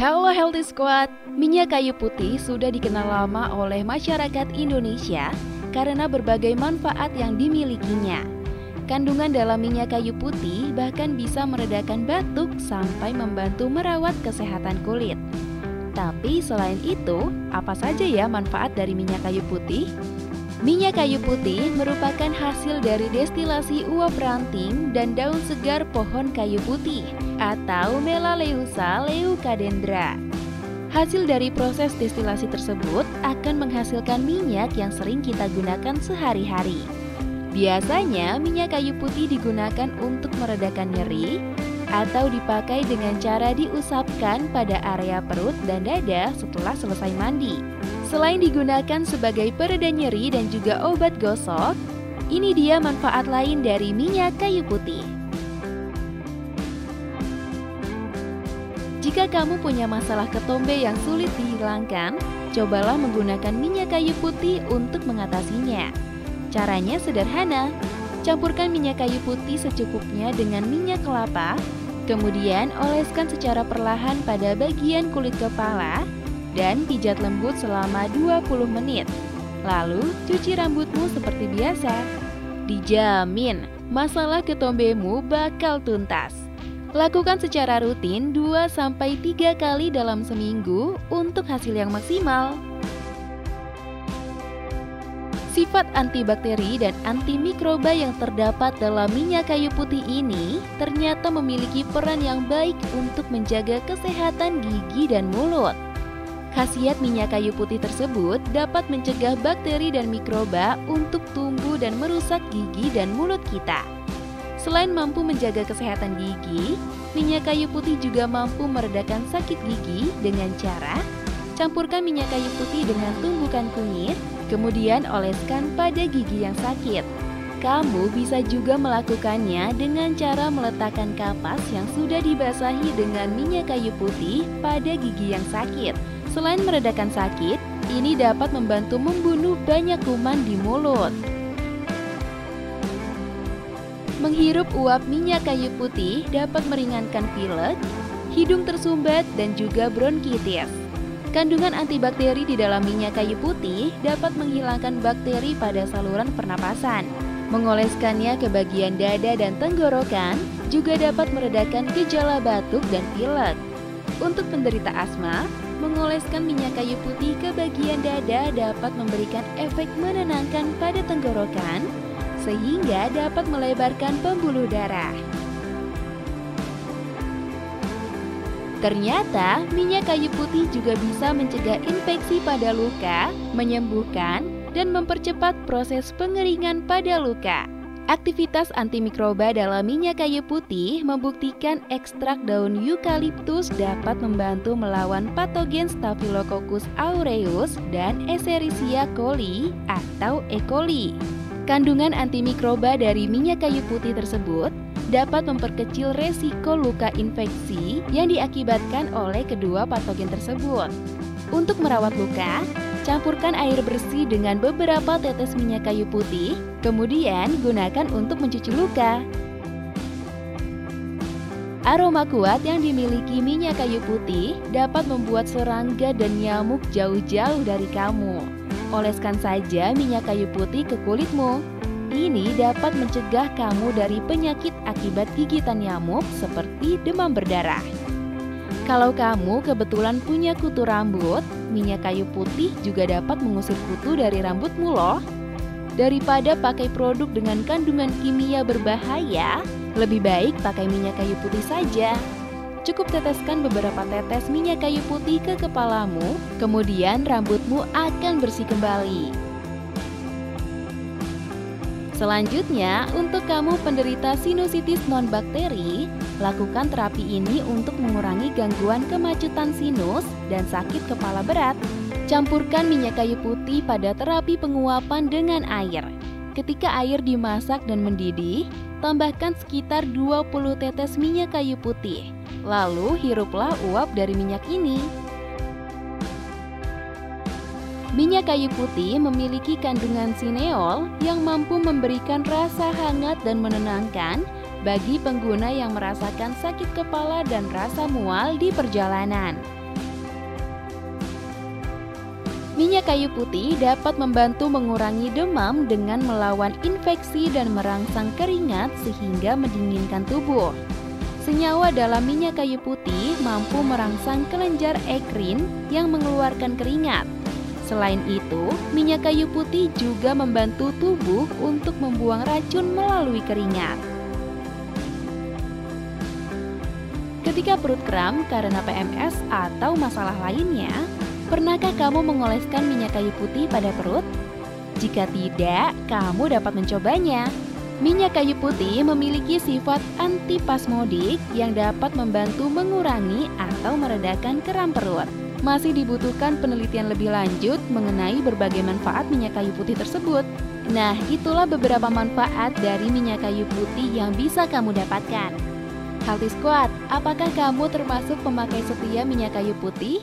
Hello Healthy Squad, minyak kayu putih sudah dikenal lama oleh masyarakat Indonesia karena berbagai manfaat yang dimilikinya. Kandungan dalam minyak kayu putih bahkan bisa meredakan batuk sampai membantu merawat kesehatan kulit. Tapi selain itu, apa saja ya manfaat dari minyak kayu putih? Minyak kayu putih merupakan hasil dari destilasi uap ranting dan daun segar pohon kayu putih atau Melaleuca leucadendra. Hasil dari proses destilasi tersebut akan menghasilkan minyak yang sering kita gunakan sehari-hari. Biasanya minyak kayu putih digunakan untuk meredakan nyeri atau dipakai dengan cara diusapkan pada area perut dan dada setelah selesai mandi. Selain digunakan sebagai pereda nyeri dan juga obat gosok, ini dia manfaat lain dari minyak kayu putih. Jika kamu punya masalah ketombe yang sulit dihilangkan, cobalah menggunakan minyak kayu putih untuk mengatasinya. Caranya sederhana, campurkan minyak kayu putih secukupnya dengan minyak kelapa, kemudian oleskan secara perlahan pada bagian kulit kepala dan pijat lembut selama 20 menit. Lalu, cuci rambutmu seperti biasa. Dijamin, masalah ketombemu bakal tuntas. Lakukan secara rutin 2-3 kali dalam seminggu untuk hasil yang maksimal. Sifat antibakteri dan antimikroba yang terdapat dalam minyak kayu putih ini ternyata memiliki peran yang baik untuk menjaga kesehatan gigi dan mulut. Khasiat minyak kayu putih tersebut dapat mencegah bakteri dan mikroba untuk tumbuh dan merusak gigi dan mulut kita. Selain mampu menjaga kesehatan gigi, minyak kayu putih juga mampu meredakan sakit gigi dengan cara campurkan minyak kayu putih dengan tumbukan kunyit, kemudian oleskan pada gigi yang sakit. Kamu bisa juga melakukannya dengan cara meletakkan kapas yang sudah dibasahi dengan minyak kayu putih pada gigi yang sakit. Selain meredakan sakit, ini dapat membantu membunuh banyak kuman di mulut. Menghirup uap minyak kayu putih dapat meringankan pilek, hidung tersumbat, dan juga bronkitis. Kandungan antibakteri di dalam minyak kayu putih dapat menghilangkan bakteri pada saluran pernapasan. Mengoleskannya ke bagian dada dan tenggorokan juga dapat meredakan gejala batuk dan pilek. Untuk penderita asma, mengoleskan minyak kayu putih ke bagian dada dapat memberikan efek menenangkan pada tenggorokan sehingga dapat melebarkan pembuluh darah. Ternyata, minyak kayu putih juga bisa mencegah infeksi pada luka, menyembuhkan, dan mempercepat proses pengeringan pada luka. Aktivitas antimikroba dalam minyak kayu putih membuktikan ekstrak daun eukaliptus dapat membantu melawan patogen Staphylococcus aureus dan Escherichia coli atau E. coli. Kandungan antimikroba dari minyak kayu putih tersebut dapat memperkecil resiko luka infeksi yang diakibatkan oleh kedua patogen tersebut. Untuk merawat luka, campurkan air bersih dengan beberapa tetes minyak kayu putih, kemudian gunakan untuk mencuci luka. Aroma kuat yang dimiliki minyak kayu putih dapat membuat serangga dan nyamuk jauh-jauh dari kamu. Oleskan saja minyak kayu putih ke kulitmu. Ini dapat mencegah kamu dari penyakit akibat gigitan nyamuk seperti demam berdarah. Kalau kamu kebetulan punya kutu rambut, minyak kayu putih juga dapat mengusir kutu dari rambutmu loh. Daripada pakai produk dengan kandungan kimia berbahaya, lebih baik pakai minyak kayu putih saja. Cukup teteskan beberapa tetes minyak kayu putih ke kepalamu, kemudian rambutmu akan bersih kembali. Selanjutnya, untuk kamu penderita sinusitis non-bakteri, lakukan terapi ini untuk mengurangi gangguan kemacetan sinus dan sakit kepala berat. Campurkan minyak kayu putih pada terapi penguapan dengan air. Ketika air dimasak dan mendidih, tambahkan sekitar 20 tetes minyak kayu putih. Lalu hiruplah uap dari minyak ini. Minyak kayu putih memiliki kandungan sineol yang mampu memberikan rasa hangat dan menenangkan bagi pengguna yang merasakan sakit kepala dan rasa mual di perjalanan. Minyak kayu putih dapat membantu mengurangi demam dengan melawan infeksi dan merangsang keringat sehingga mendinginkan tubuh. Senyawa dalam minyak kayu putih mampu merangsang kelenjar ekrin yang mengeluarkan keringat. Selain itu, minyak kayu putih juga membantu tubuh untuk membuang racun melalui keringat. Ketika perut kram karena PMS atau masalah lainnya, pernahkah kamu mengoleskan minyak kayu putih pada perut? Jika tidak, kamu dapat mencobanya. Minyak kayu putih memiliki sifat antipasmodik yang dapat membantu mengurangi atau meredakan kram perut. Masih dibutuhkan penelitian lebih lanjut mengenai berbagai manfaat minyak kayu putih tersebut. Nah, itulah beberapa manfaat dari minyak kayu putih yang bisa kamu dapatkan. Healthy Squad, apakah kamu termasuk pemakai setia minyak kayu putih?